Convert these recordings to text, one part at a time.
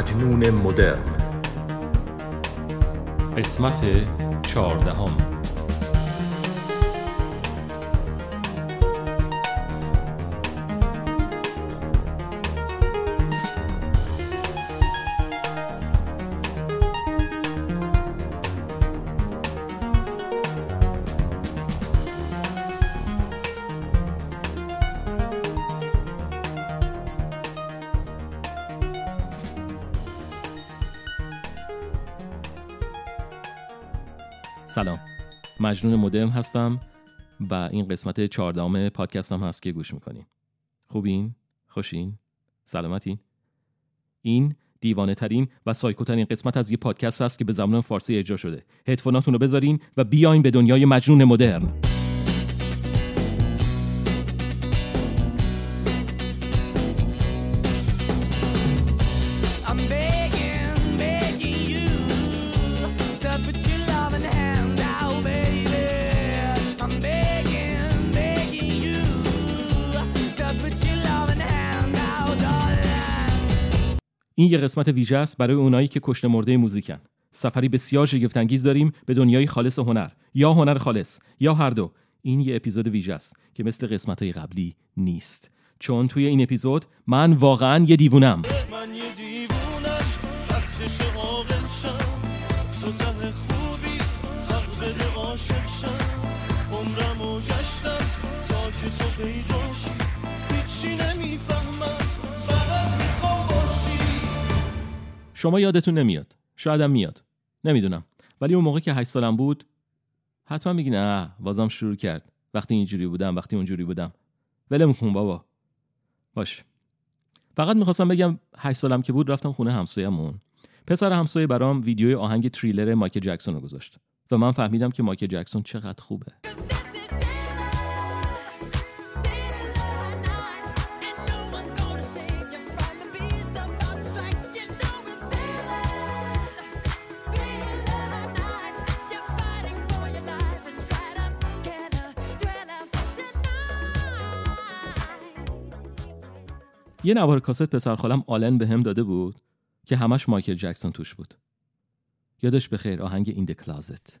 مجنون مدرن. قسمت چهاردهم. مجنون مدرن هستم و این قسمت چهاردهم پادکستم هست که گوش می‌کنین خوبین؟ خوشین؟ سلامتین؟ این دیوانه ترین و سایکو ترین قسمت از یه پادکست هست که به زبان فارسی اجرا شده هدفوناتون رو بذارین و بیاین به دنیای مجنون مدرن یه قسمت ویژه است برای اونایی که کشته مرده موزیکن. سفری بسیار شگفتانگیز داریم به دنیای خالص هنر. یا هنر خالص یا هر دو. این یه اپیزود ویژه است که مثل قسمت های قبلی نیست. چون توی این اپیزود من واقعا یه دیوونم. شما یادتون نمیاد. شایدم میاد. نمی‌دونم. ولی اون موقع که 8 سالم بود حتما میگی نه بازم شروع کرد. وقتی اینجوری بودم وقتی اونجوری بودم. ولم کن بابا. باش. فقط می‌خواستم بگم 8 سالم که بود رفتم خونه همسایه‌مون. پسر همسایه برام ویدیوی آهنگ تریلر مایکل جکسون رو گذاشت. و من فهمیدم که مایکل جکسون چقدر خوبه. یه نوار کاست پسر خالم آلن به هم داده بود که همش مایکل جکسون توش بود. یادش به خیر آهنگ این د کلازت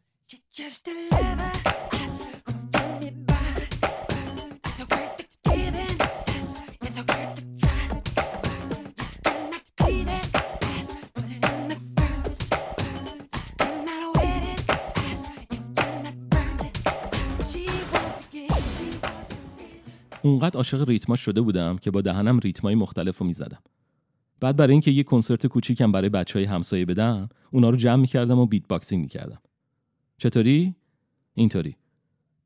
اونقدر عاشق ریتما شده بودم که با دهنم ریتمای مختلف رو می‌زدم. بعد برای اینکه یه کنسرت کوچیکم برای بچه های همسایه بدم اونا رو جمع می‌کردم و beatboxing می‌کردم. چطوری؟ اینطوری.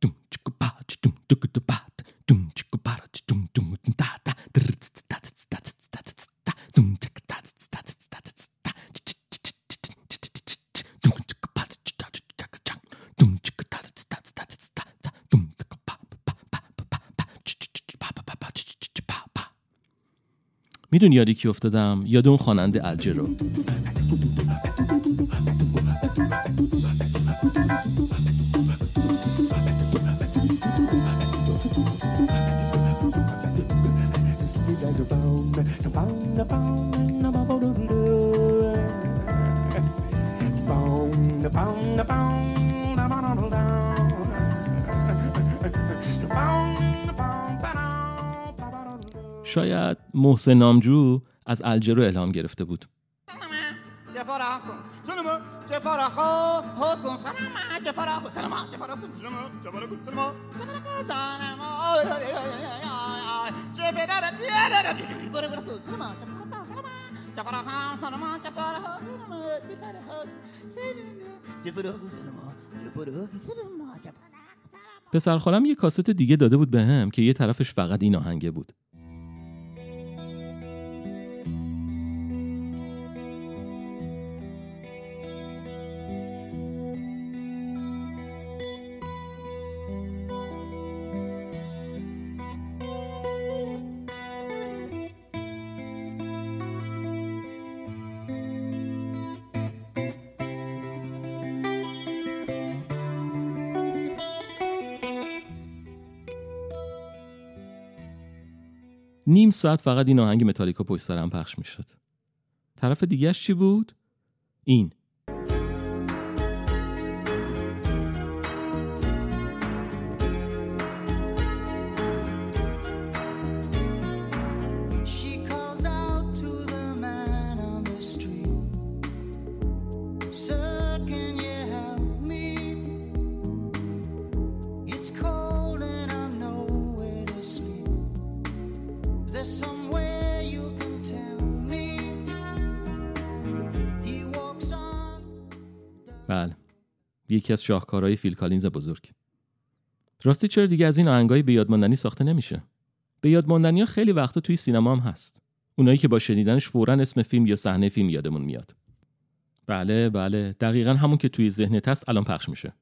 دوم باچ، دوم دوم باچ، دوم دوم می‌دونی یادی کی افتادم؟ یاد اون خواننده الجرو شاید محسن نامجو از الجرو الهام گرفته بود. پسر خالم یه کاست دیگه داده بود به هم که یه طرفش فقط این آهنگه بود. نیم ساعت فقط این آهنگ متالیکا پشت سرم پخش می‌شد طرف دیگهش چی بود؟ این یکی از شاهکارهای فیل کالینز بزرگ. راستی چرا دیگه از این آهنگای به یاد ماندنی ساخته نمیشه؟ به یاد ماندنی ها خیلی وقتا توی سینما هم هست. اونایی که با شنیدنش فورا اسم فیلم یا صحنه فیلم یادمون میاد. بله بله. دقیقا همون که توی ذهنت هست الان پخش میشه.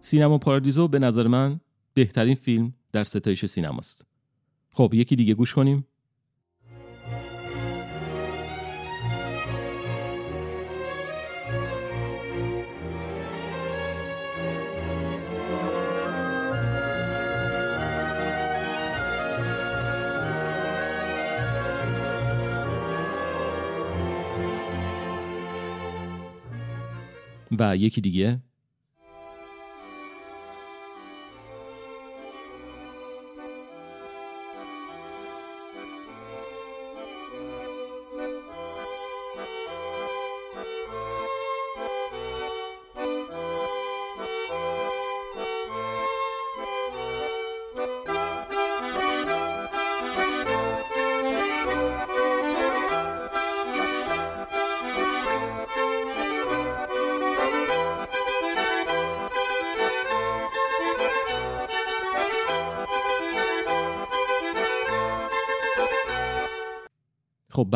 سینما پارادیزو به نظر من بهترین فیلم در ستایش سینماست. خب یکی دیگه گوش کنیم. و یکی دیگه.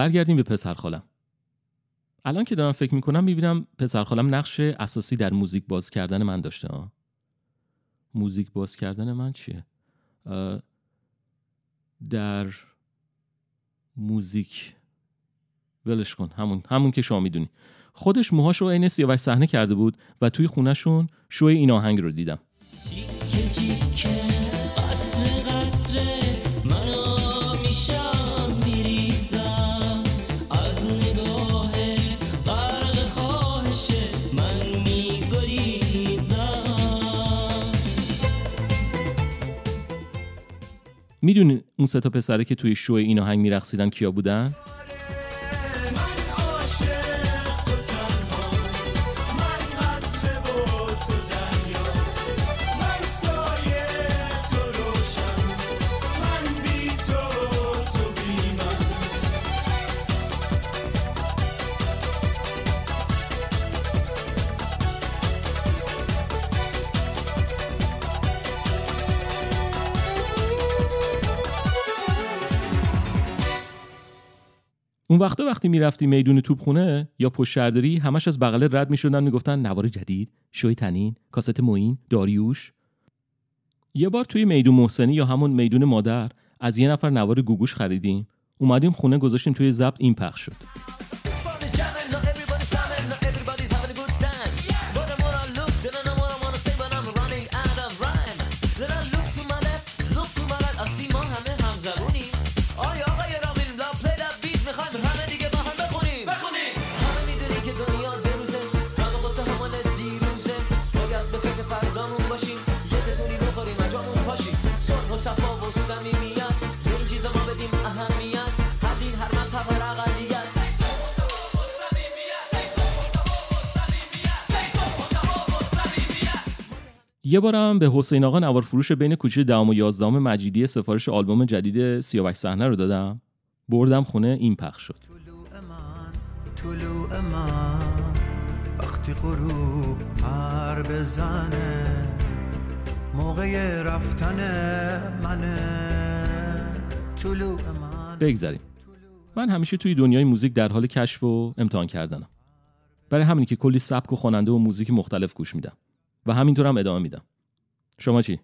برگردیم به پسر خالم. الان که دارم فکر می‌کنم می‌بینم پسر خالم نقش اساسی در موزیک باز کردن من داشته ها. موزیک باز کردن من چیه؟ در موزیک. ولش کن همون همون که شما می‌دونی. خودش موهاش رو عین سیاوش صحنه کرده بود و توی خونهشون شو این آهنگ رو دیدم. می‌دونی اون سه تا پسره که توی شو این آهنگ میرقصیدن کیا بودن؟ وقتا وقتی می‌رفتی میدون توپخونه یا پشت شهرداری همش از بغل رد می‌شدن می‌گفتن نوار جدید شوی تنین کاست موین داریوش. یه بار توی میدون محسنی یا همون میدون مادر از یه نفر نوار گوگوش خریدیم. اومدیم خونه گذاشتیم توی ضبط این پخش شد. یه بارم به حسین آقا نوار فروش بین کوچه دهم و یازدهم مجیدی سفارش آلبوم جدید سیاوش صحنه رو دادم. بردم خونه این پخش شد. طلوع من طلوع من. وقتی غروب پر بزنه موقع رفتن منه. طلوع من. بگذریم. من همیشه توی دنیای موزیک در حال کشف و امتحان کردنم. برای همینی که کلی سبک و خواننده و موزیک مختلف گوش میدم. و همینطور هم ادامه میدم. شما چی؟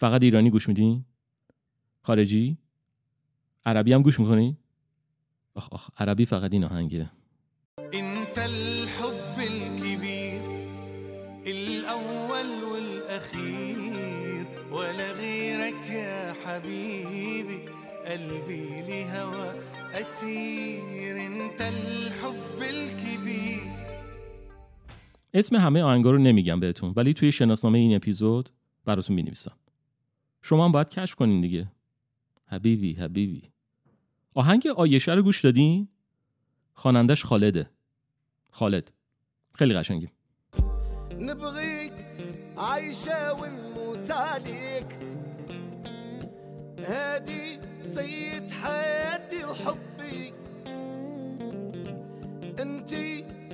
فقط ایرانی گوش میدین؟ خارجی؟ عربی هم گوش می‌کنی؟ آخ آخ عربی فقط این آهنگه. انت الحب الكبير الاول والاخير ولا غيرك يا حبيبي قلبي لهوى اسير انت الحب الكبير. اسم همه آهنگا رو نمیگم بهتون ولی توی شناسنامه این اپیزود براتون می‌نویسم. شما هم باید کشف کنین دیگه. حبیبی حبیبی. آهنگ آیشه رو گوش دادین؟ خوانندش خالده. خالد. خیلی قشنگه نبغيك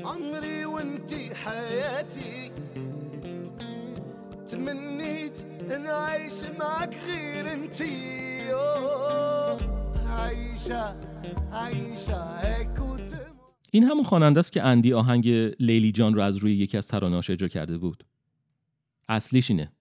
عمري وانتي حياتي. تمنيت ان اعيش معك غير انتي. وتموت این همون خواننده است که اندی آهنگ لیلی جان رو از روی یکی از ترانه‌هاش اجرا کرده بود. اصلیش اینه.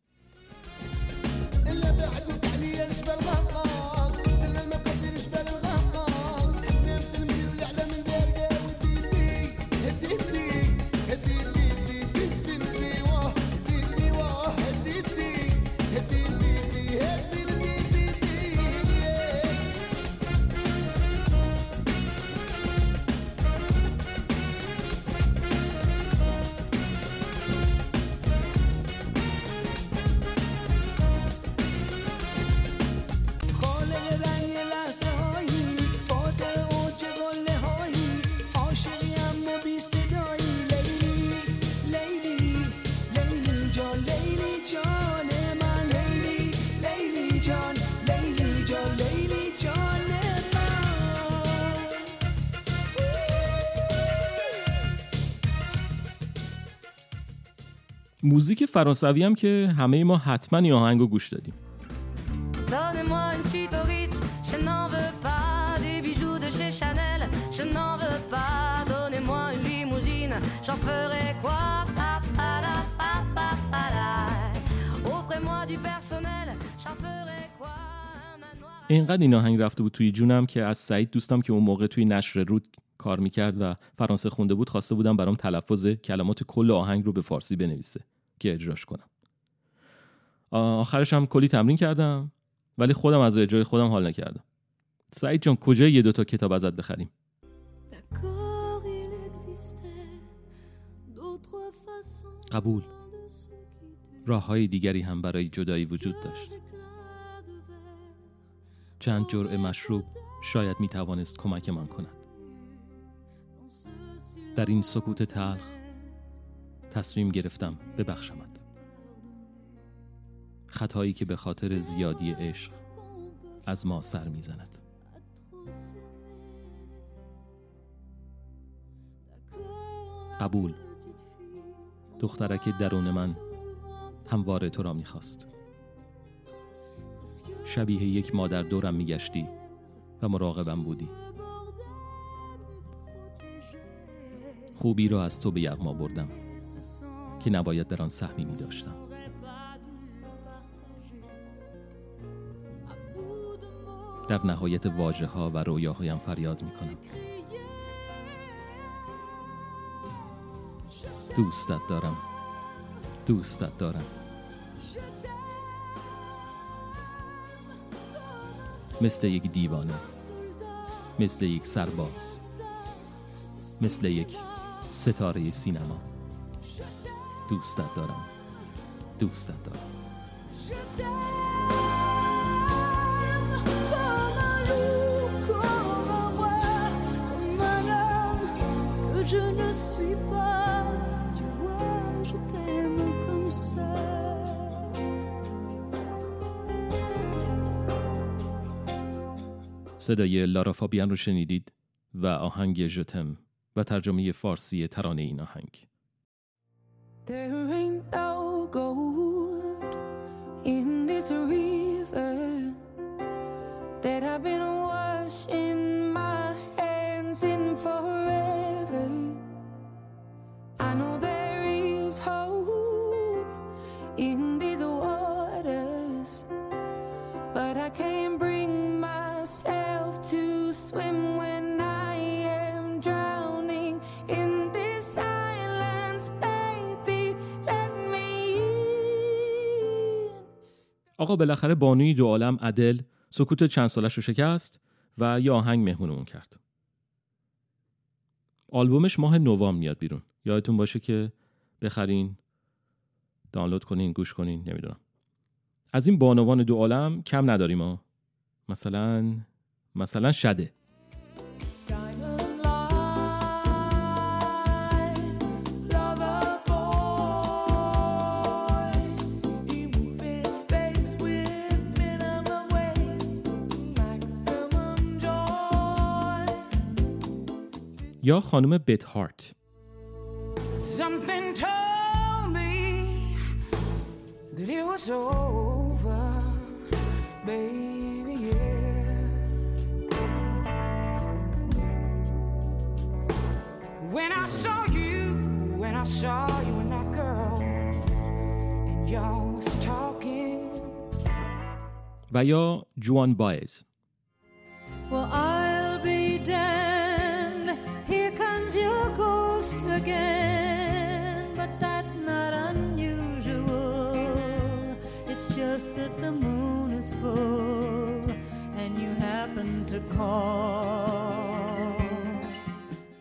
Pa, la. Offrez-moi du personnel, j'en ferai quoi Un manoir à- اینقدر این آهنگ رفته بود توی جونم که از سعید دوستم که اون موقع توی نشر رود کار می‌کرد و فرانسه خونده بود خواسته بودم برام تلفظ کلمات کل آهنگ رو به فارسی بنویسه. که اجراش کنم. آخرش هم کلی تمرین کردم ولی خودم از اجرای خودم حال نکردم. سعید جان کجای یه دوتا کتاب ازت بخریم؟ قبول. راه های دیگری هم برای جدایی وجود داشت. چند جرعه مشروب شاید می توانست کمک من کند در این سکوت تلخ تصمیم گرفتم ببخشمت. خطایی که به خاطر زیادی عشق از ما سر می‌زند. قبول. دخترک درون من همواره تو را می‌خواست. شبیه یک مادر دورم میگشتی و مراقبم بودی. خوبی را از تو به یغما بردم. که نباید در آن سهمی می داشتم. در نهایت واجه ها و رویاهایم فریاد می کنم. دوستت دارم. دوستت دارم. مثل یک دیوانه. مثل یک سرباز. مثل یک ستاره سینما. دوستت دارم دوستت دارم Je ne suis pas, tu vois, je t'aime comme ça. صدای لارا فابیان رو شنیدید و آهنگ ژتم و ترجمه فارسی ترانه این آهنگ There ain't no gold in this river that I've been washing my hands in forever. I know there. آقا بالاخره بانوی دو عالم عدل سکوت چند سالش رو شکست و یه آهنگ مهمونمون کرد. آلبومش ماه نوامبر میاد بیرون. یادتون باشه که بخرین دانلود کنین گوش کنین نمی‌دونم. از این بانوان دو عالم کم نداریم ها. مثلا مثلا شده. یا خانم بت هارت Something told me that it was over, baby. Yeah. When I saw you, when I saw you and that girl, and y'all was talking. و یا جوان بایز Well, I'll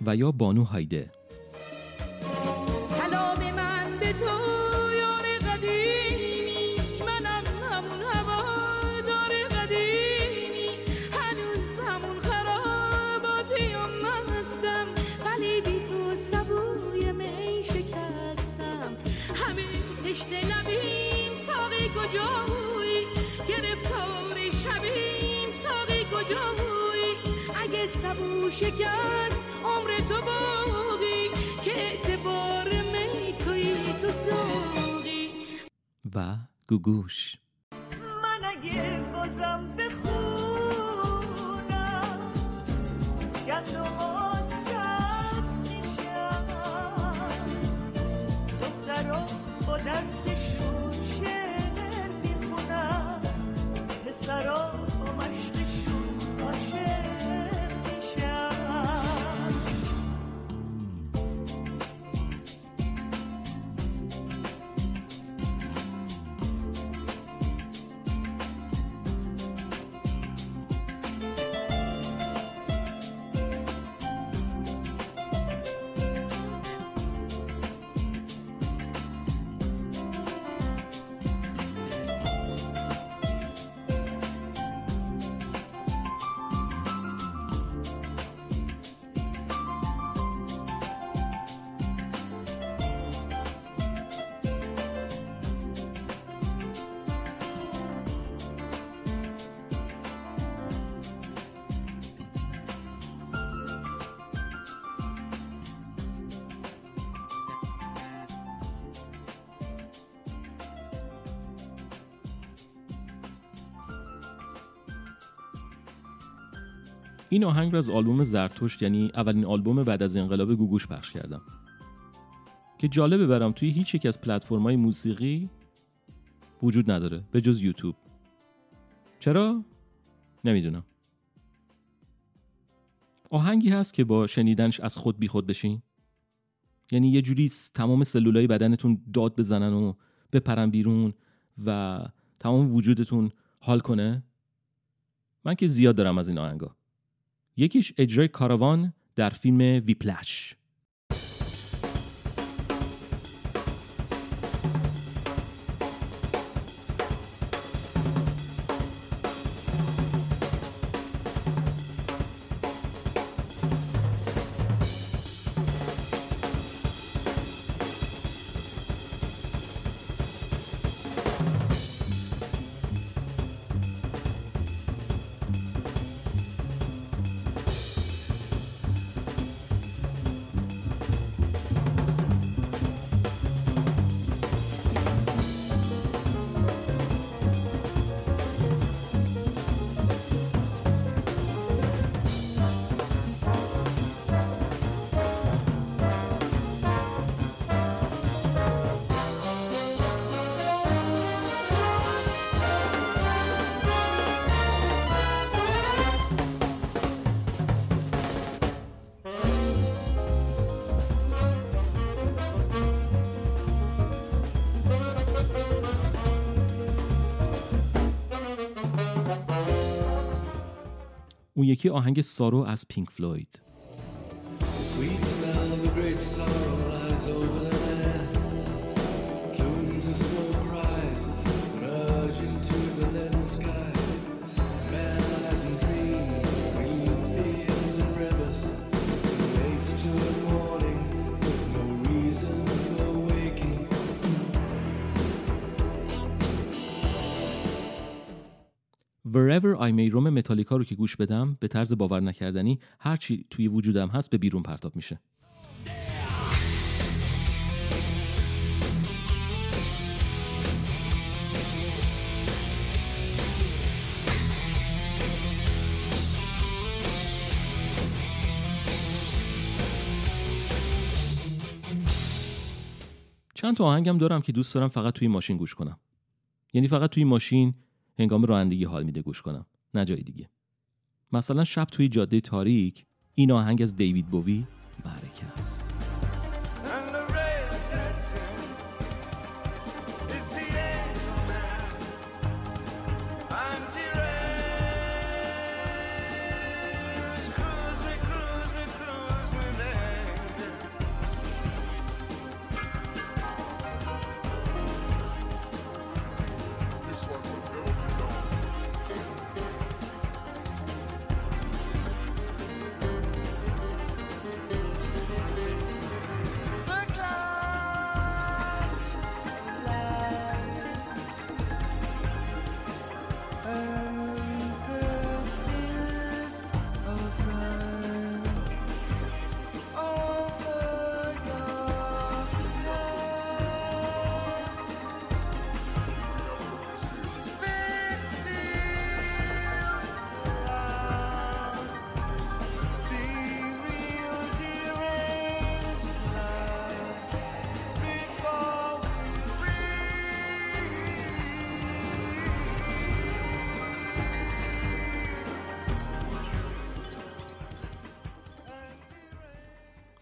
و یا بانو هایده. شکست عمر تو باقی که اعتبار می توی تو ساقی. و گوگوش. این آهنگ رو از آلبوم زرتشت یعنی اولین آلبوم بعد از انقلاب گوگوش پخش کردم. که جالبه برام توی هیچ یک از پلتفرم‌های موسیقی وجود نداره به جز یوتیوب. چرا؟ نمی‌دونم. آهنگی هست که با شنیدنش از خود بیخود بشین. یعنی یه جوری تمام سلولای بدنتون داد بزنن و بپرن بیرون و تمام وجودتون حال کنه. من که زیاد دارم از این آهنگا. یکیش اجرای کاروان در فیلم ویپلش. اون یکی آهنگ سارو از پینک فلوید. Wherever I May Roam متالیکا رو که گوش بدم به طرز باور نکردنی هرچی توی وجودم هست به بیرون پرتاب میشه. چند تا آهنگم دارم که دوست دارم فقط توی ماشین گوش کنم. یعنی فقط توی ماشین هنگام رانندگی حال میده گوش کنم. نه جای دیگه. مثلا شب توی جاده تاریک این آهنگ از دیوید بووی برکه است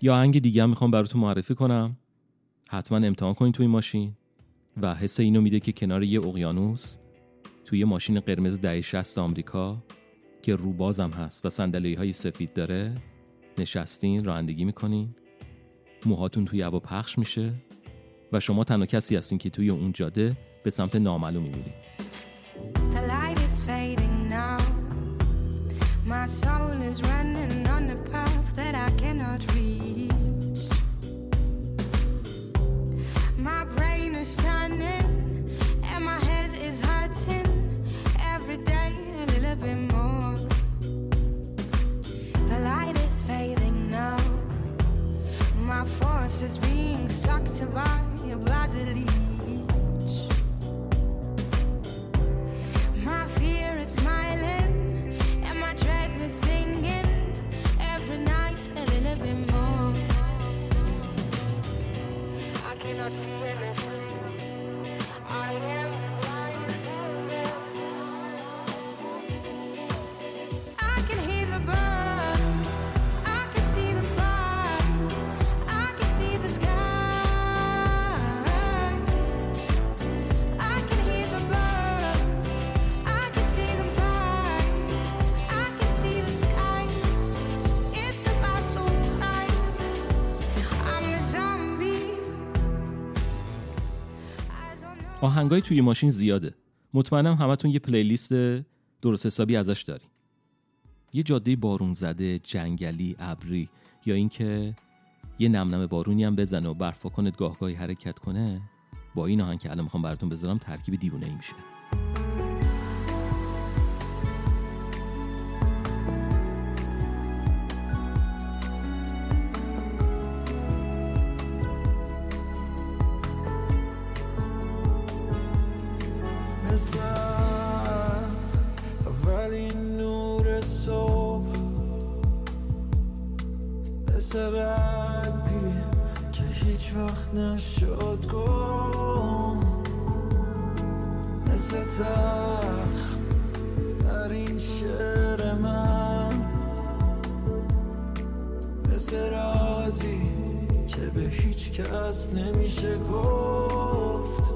یا آهنگ دیگه هم می‌خوام براتون معرفی کنم حتما امتحان کنید توی ماشین و حس اینو میده که کنار یه اقیانوس توی ماشین قرمز دهه 60 آمریکا که روبازم هست و صندلی های سفید داره نشستین رانندگی می‌کنین موهاتون توی هوا پخش میشه و شما تنها کسی هستین که توی اون جاده به سمت The fading now. My soul is running on a path that I cannot reach. And my head is hurting every day a little bit more. The light is fading now. My force is being sucked leech. My fear is smiling and my dread is singing every night a little bit more. I cannot see anything. آهنگای توی ماشین زیاده. مطمئنم همتون یه پلیلیست درست حسابی ازش دارین. یه جاده بارون زده جنگلی ابری یا اینکه یه نمنم بارونی هم بزنه و برف کنت گاهگاهی حرکت کنه با این آهنگ که الان می‌خوام براتون بذارم ترکیب دیوونه ای میشه. صبح مثل که هیچ وقت مثل من مثل رازی که به هیچ کس نمیشه گفت.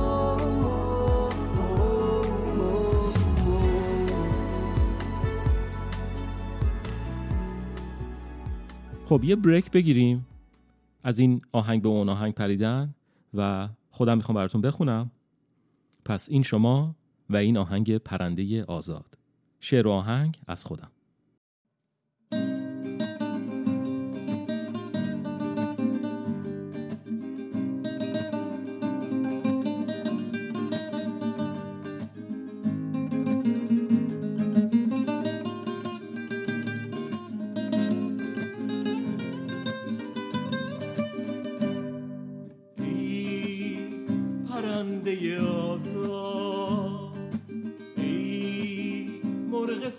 خب یه بریک بگیریم. از این آهنگ به اون آهنگ پریدن و خودم می‌خوام براتون بخونم. پس این شما و این آهنگ پرنده آزاد. شعر و آهنگ از خودم.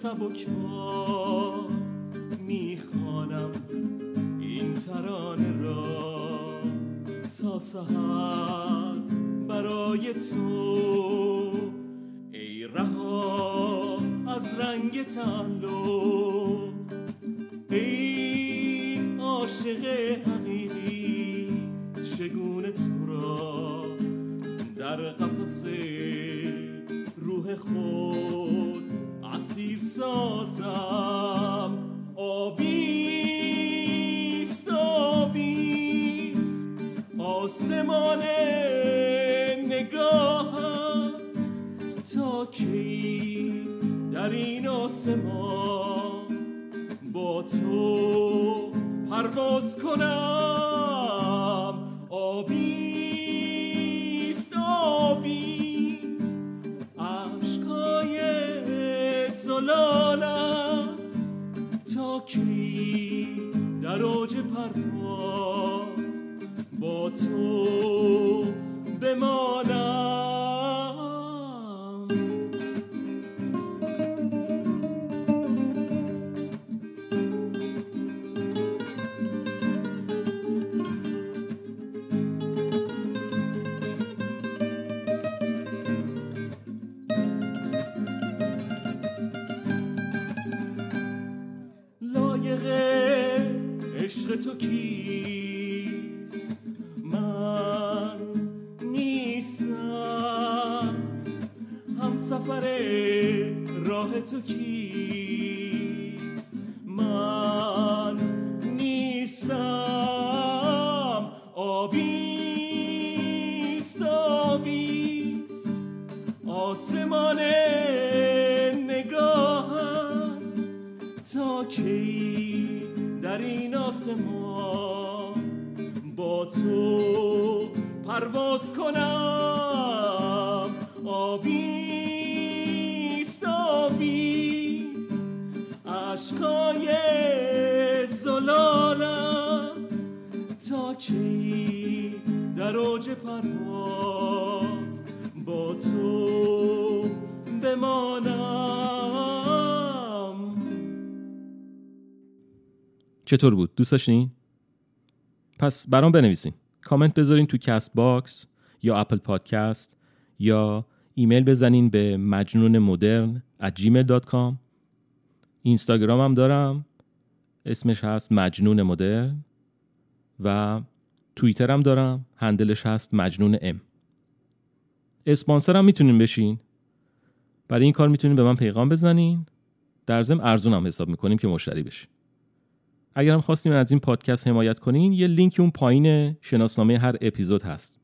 سبک ما می‌خوانم این ترانه را تا سحر برای تو. ای رها از رنگ تعلق ای عاشق حقیقی چگونه تو را در قفس روح خود اسیر سازم آبیست آبیست. آسمان نگاهت تا کی در این آسمان با تو پرواز کنم؟ پرواز با تو بمانم. چطور بود؟ دوست داشتین؟ پس برام بنویسین. کامنت بذارین تو کست باکس یا اپل پادکست یا ایمیل بزنین به مجنون مدرن gmail.com اینستاگرام هم دارم. اسمش هست مجنون مدرن و توییتر هم دارم هندلش هست مجنون ام. اسپانسر هم می‌تونین بشین. برای این کار می‌تونین به من پیغام بزنین. در ضمن ارزون هم حساب می‌کنیم که مشتری بشین. اگر هم خواستین از این پادکست حمایت کنین یه لینک اون پایین شناسنامه هر اپیزود هست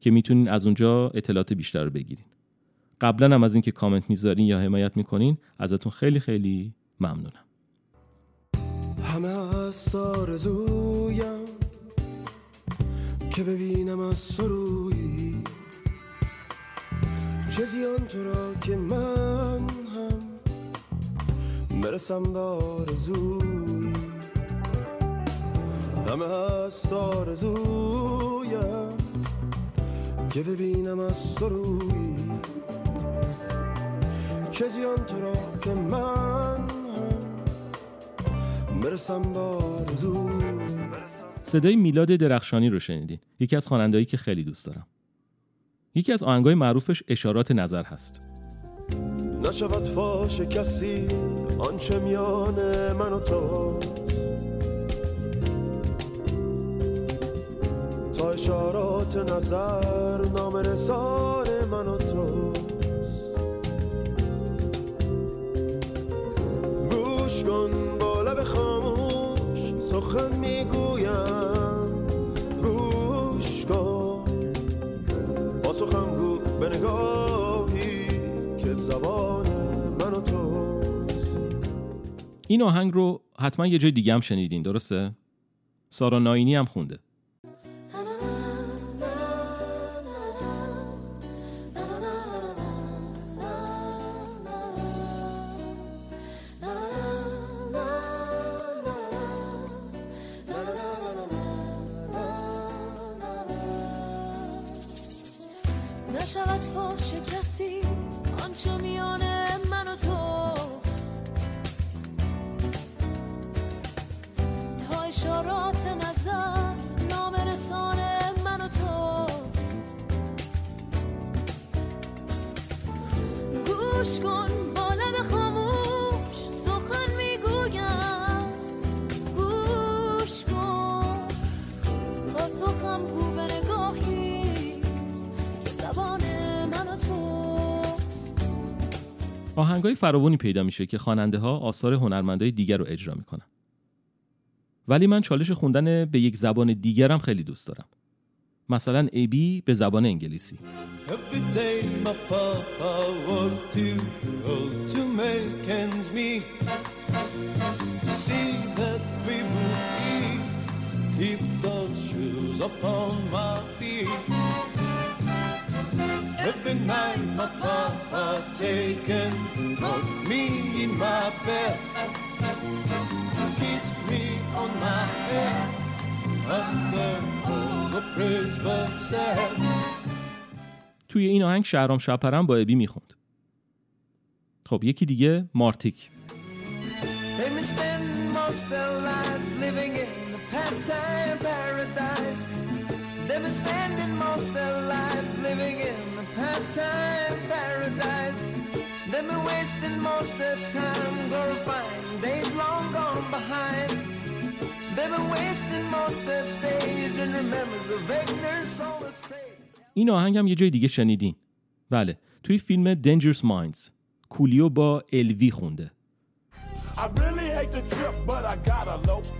که می‌تونین از اونجا اطلاعات بیشتر رو بگیرین. قبلا هم از اینکه کامنت می‌ذارین یا حمایت می‌کنین ازتون خیلی خیلی ممنونم. همه از که ببینم از سروی چه زیان تو را که من هم برسم به آرزوی. همه از آرزویم که ببینم از سروی چه زیان تو را که من هم برسم به آرزوی. صدای میلاد درخشانی رو شنیدین. یکی از خوانندهایی که خیلی دوست دارم. یکی از آهنگای معروفش اشارات نظر هست. نشود فاش کسی آنچه میان من و توست تا اشارات نظر نام رسان من و توست. گوش کن با لب خاموش سخن می‌گویم گوش کن. با سخن گو به نگاهی که زبان من و توست. این آهنگ رو حتما یه جای دیگه هم شنیدین درسته؟ سارا ناینی هم خونده. فراوانی پیدا میشه که خواننده ها آثار هنرمندای دیگر رو اجرا می‌کنن. ولی من چالش خوندن به یک زبان دیگرم خیلی دوست دارم. مثلا ابی به زبان انگلیسی. Keep those shoes upon my feet Night my papa taken Took me in my bed Kissed me on my head After all the praise was said توی این آهنگ شهرام شپرم با ابی می‌خوند. خب یکی دیگه مارتیک. Wasting most their time glorifying days long gone behind. They've been wasting most their days in remembrance of ignorant soulless pain. این آهنگ هم یه جای دیگه شنیدین. بله، توی فیلم Dangerous Minds. کولیو با الوی خونده. I really hate the trip, but I gotta low.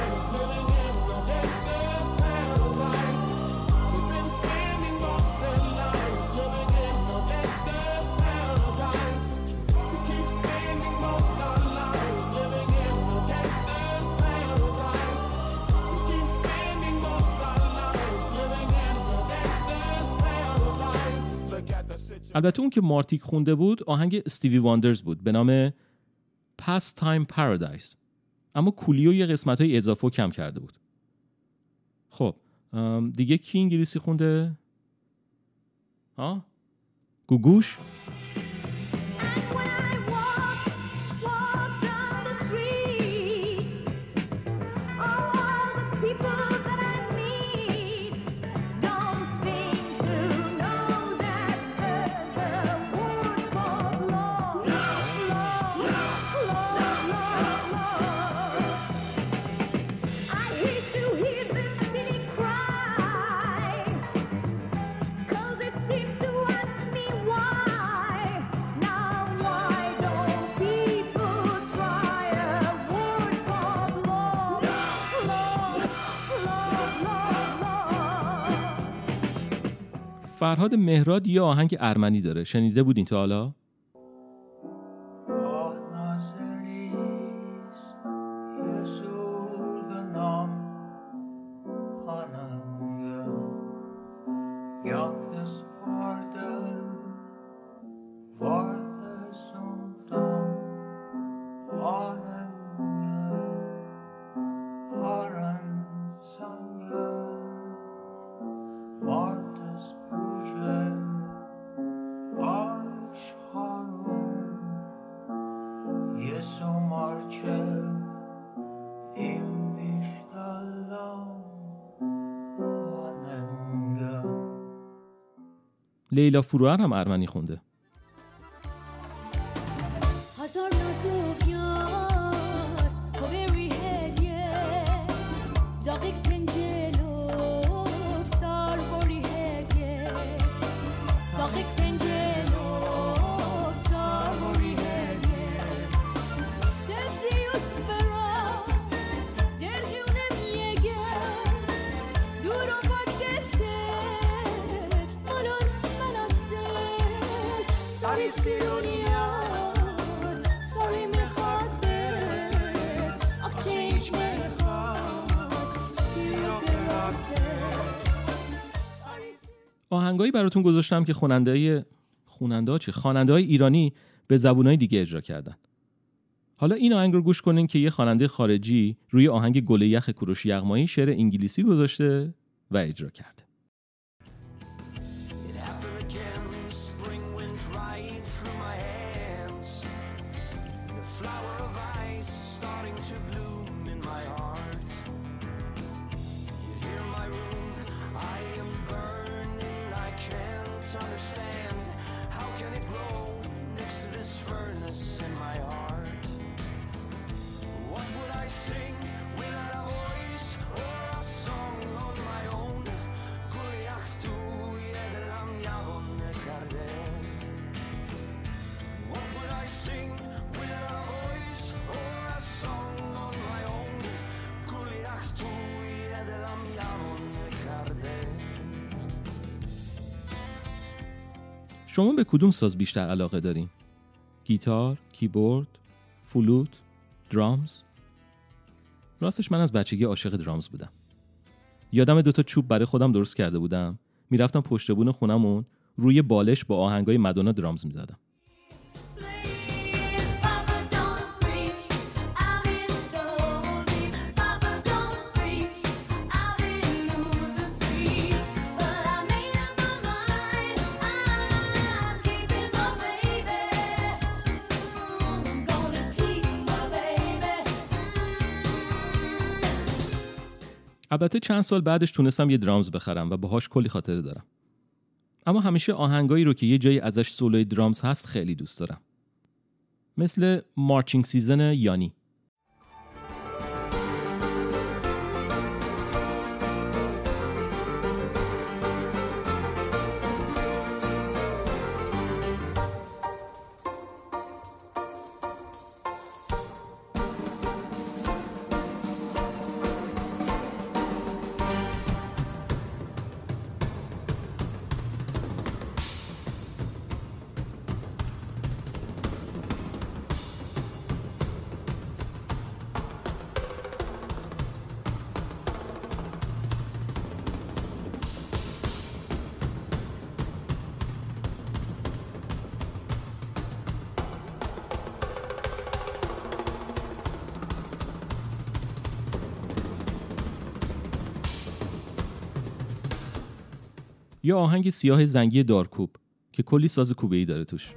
البته اون که مارتیک خونده بود آهنگ استیوی واندر بود به نام Pastime Paradise اما کولیو یه قسمت های اضافه کم کرده بود خب دیگه کی انگلیسی خونده؟ ها؟ گوگوش؟ فرهاد مهراد یه آهنگ ارمنی داره شنیده بودین تا حالا؟ لیلا فروهر هم ارمنی خونده. گذاشتم که خواننده خواننده چه خواننده های ایرانی به زبونهای دیگه اجرا کردن. حالا این آهنگ رو گوش کنین که یه خواننده خارجی روی آهنگ گل یخ کوروش یغمایی شعر انگلیسی گذاشته و اجرا کرده. شما به کدوم ساز بیشتر علاقه دارین؟ گیتار، کیبورد، فلوت، درامز؟ راستش من از بچگی عاشق درامز بودم. یادم دوتا چوب برای خودم درست کرده بودم. می‌رفتم پشت بون خونمون روی بالش با آهنگای مدونا درامز می‌زدم. البته چند سال بعدش تونستم یه درامز بخرم و باهاش کلی خاطره دارم. اما همیشه آهنگایی رو که یه جایی ازش سولوی درامز هست خیلی دوست دارم. مثل مارچینگ سیزن یانی. یا آهنگ سیاه زنگی دارکوب که کلی ساز کوبه ای داره توش.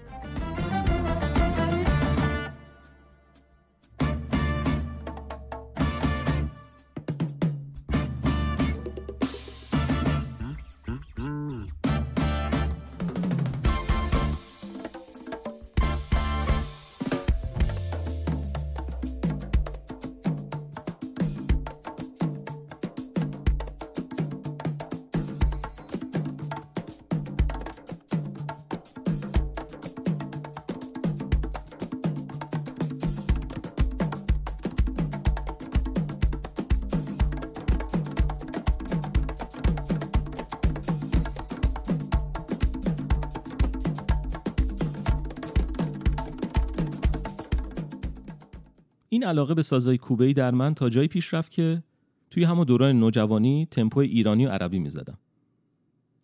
علاقه به سازهای کوبه در من تا جایی پیش رفت که توی همون دوران نوجوانی تمپو ایرانی و عربی می‌زدم.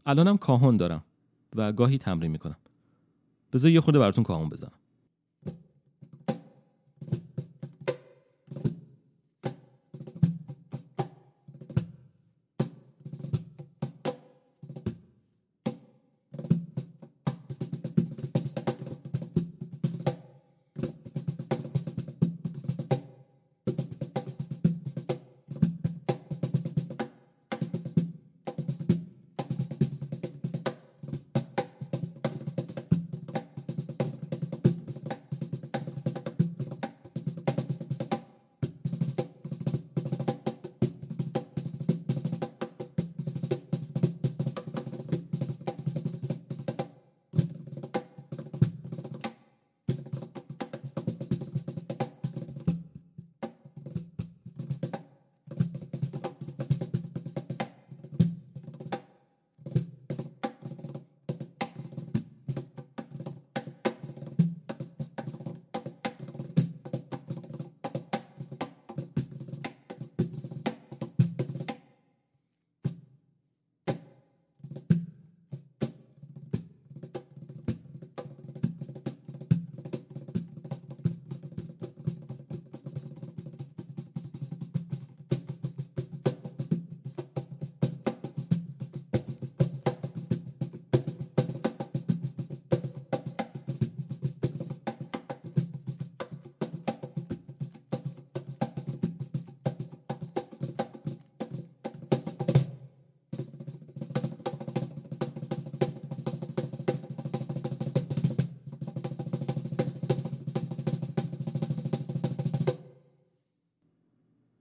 الانم کاهون دارم و گاهی تمرین می‌کنم. بذار یه خورده براتون کاهون بزنم.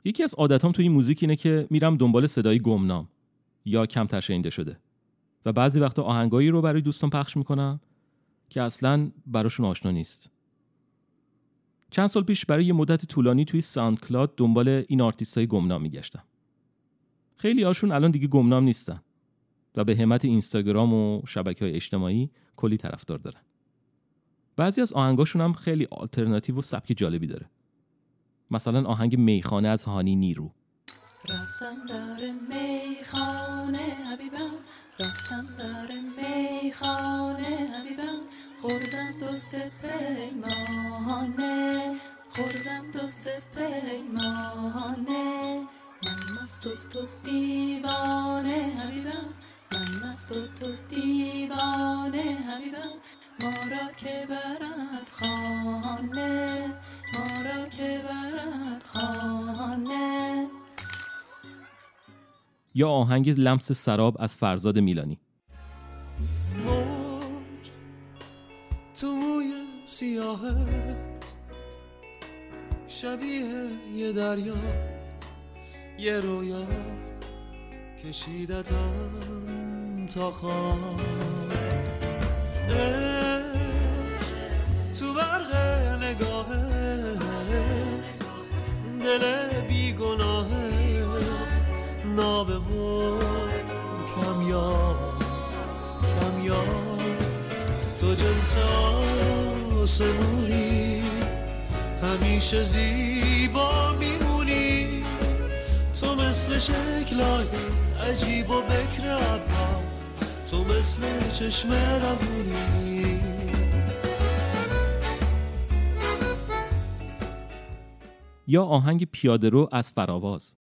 یکی از عادتام توی این موزیک اینه که میرم دنبال صدای گمنام یا کمتر شنیده شده و بعضی وقتا آهنگایی رو برای دوستان پخش می‌کنم که اصلا براشون آشنا نیست. چند سال پیش برای یه مدت طولانی توی ساوند کلاد دنبال این آرتیست های گمنام میگشتم. خیلی هاشون الان دیگه گمنام نیستن و به همت اینستاگرام و شبکه های اجتماعی کلی طرفدار دارن. بعضی از آهنگاشون هم خیلی آلترناتیو و سبک جالبی داره. مثلا آهنگ میخانه از هانی نیرو. رفتم در میخانه حبیبم. رفتم در میخانه حبیبم. خوردم دو سه پیمانه. خوردم دو سه پیمانه. من مست و تو دیوانه حبیبم. من مست و تو دیوانه حبیبم. ما را که برد خانه. یا آهنگ لمس سراب از فرزاد میلانی. موج تو موی سیاهت شبیه یه دریا یه رویا کشیدتم تا خواب. عشق تو برق نگاهت دل بیگناهت نابه و کمیاب کمیاب تو جنس آسمونی. همیشه زیبا میمونی. تو مثل شکلای عجیب و بکر تو مثل چشم روونی. یا آهنگ پیاده رو از فراواز.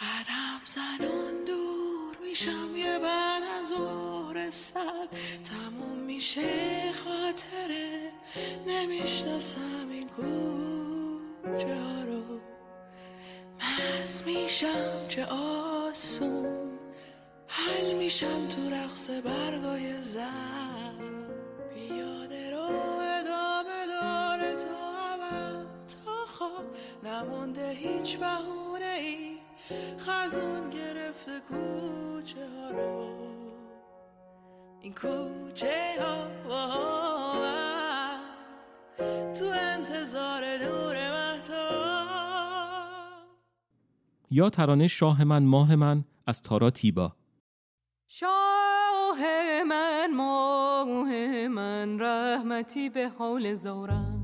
قدم زنون دور میشم یه بعد از ظهر سر تموم میشه خاطره. نمی‌شناسم این کوچه رو. مست میشم چه آسون. حل میشم تو رقص برگای زن. پیاده نمونده هیچ بهونه ای خزون گرفته کوچه ها رو. این کوچه ها تو انتظار نور مهتاب یا ترانه شاه من ماه من از تارا تیبا. شاه من ماه من رحمتی به حال زارم.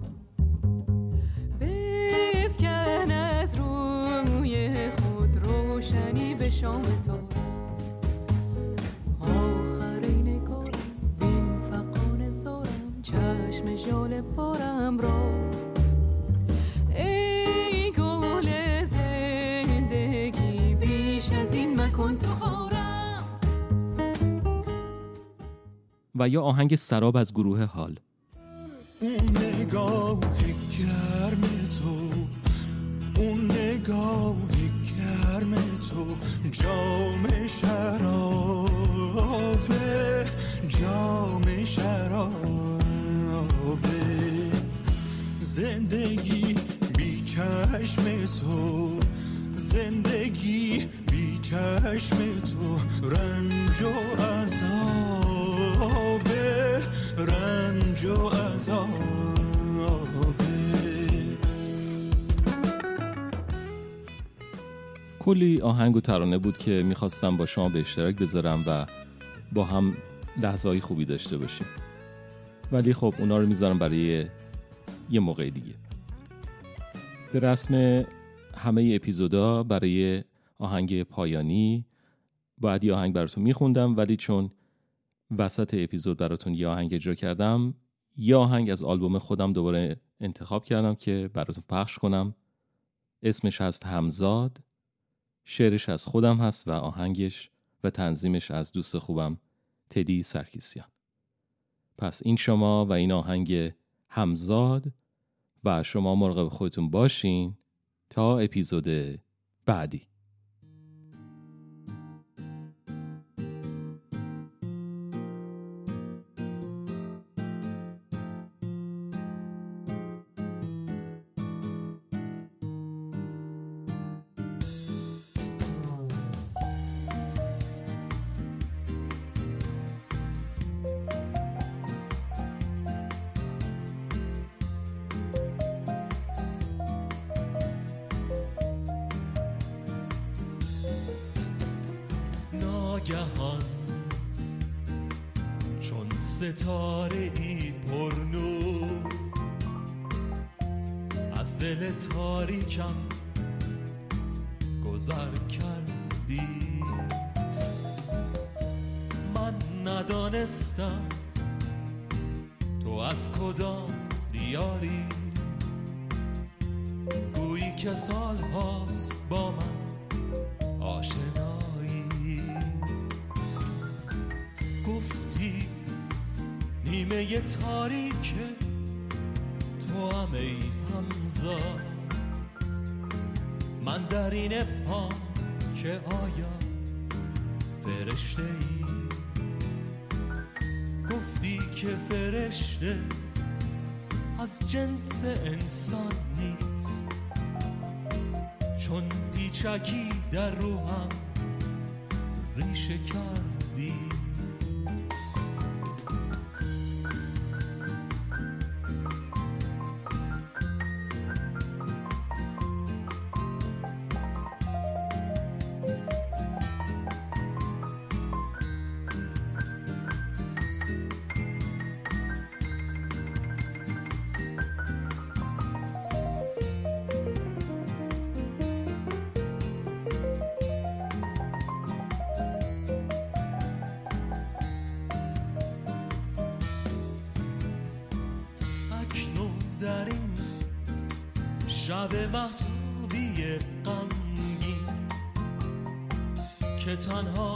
از روی خود روشنی به شام تو. آخرین نگارم بین فقان زارم چشم ژاله بارم را. ای گل زندگی بیش از این مکن تو خارم. و یا آهنگ سراب از گروه حال. نگاه اون نگاه گرم تو جام شرابه جام شرابه. زندگی بی چشم تو زندگی بی چشم تو رنج و عذابه رنج و عذابه. کلی آهنگ و ترانه بود که می‌خواستم با شما به اشتراک بذارم و با هم لحظه خوبی داشته باشیم. ولی خب اونا رو می‌ذارم برای یه موقع دیگه. به رسم همه اپیزودا برای آهنگ پایانی باید یه آهنگ براتون میخوندم ولی چون وسط اپیزود براتون یه آهنگ اجرا کردم یه آهنگ از آلبوم خودم دوباره انتخاب کردم که براتون پخش کنم. اسمش هست همزاد. شعرش از خودم هست و آهنگش و تنظیمش از دوست خوبم تدی سرکیسیان. پس این شما و این آهنگ همزاد و شما مراقب خودتون باشین تا اپیزود بعدی. شب محتوبی غمگین که تنها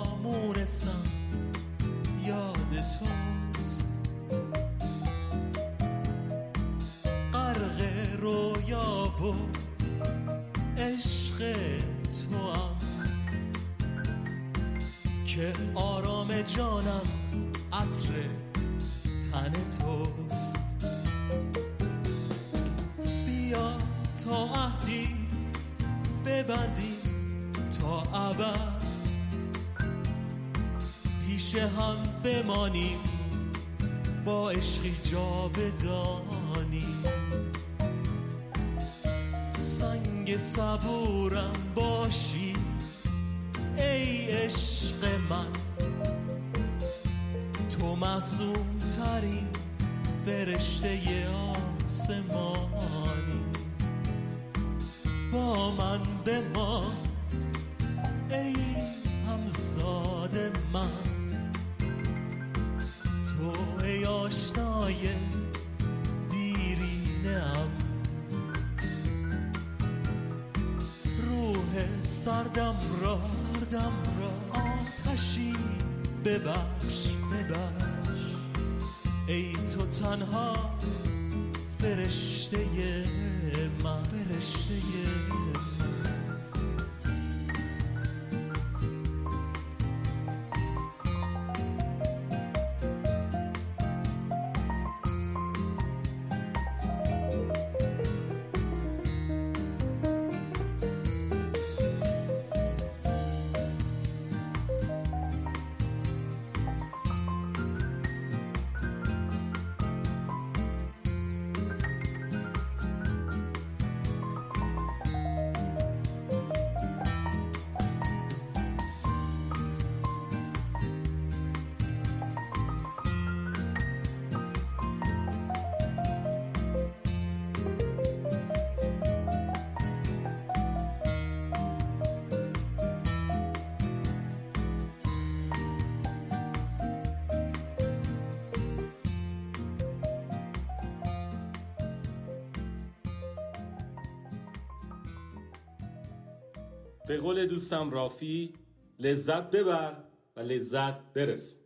هم بمانیم با عشقی جاودانی. سنگ صبورم باشی ای عشق من. تو معصوم ترین فرشته آسمانی. با من بمان ای همزاد من. ببخش ببخش. ای تو تنها فرشته من. فرشته به قول دوستم رافی لذت ببر و لذت برس.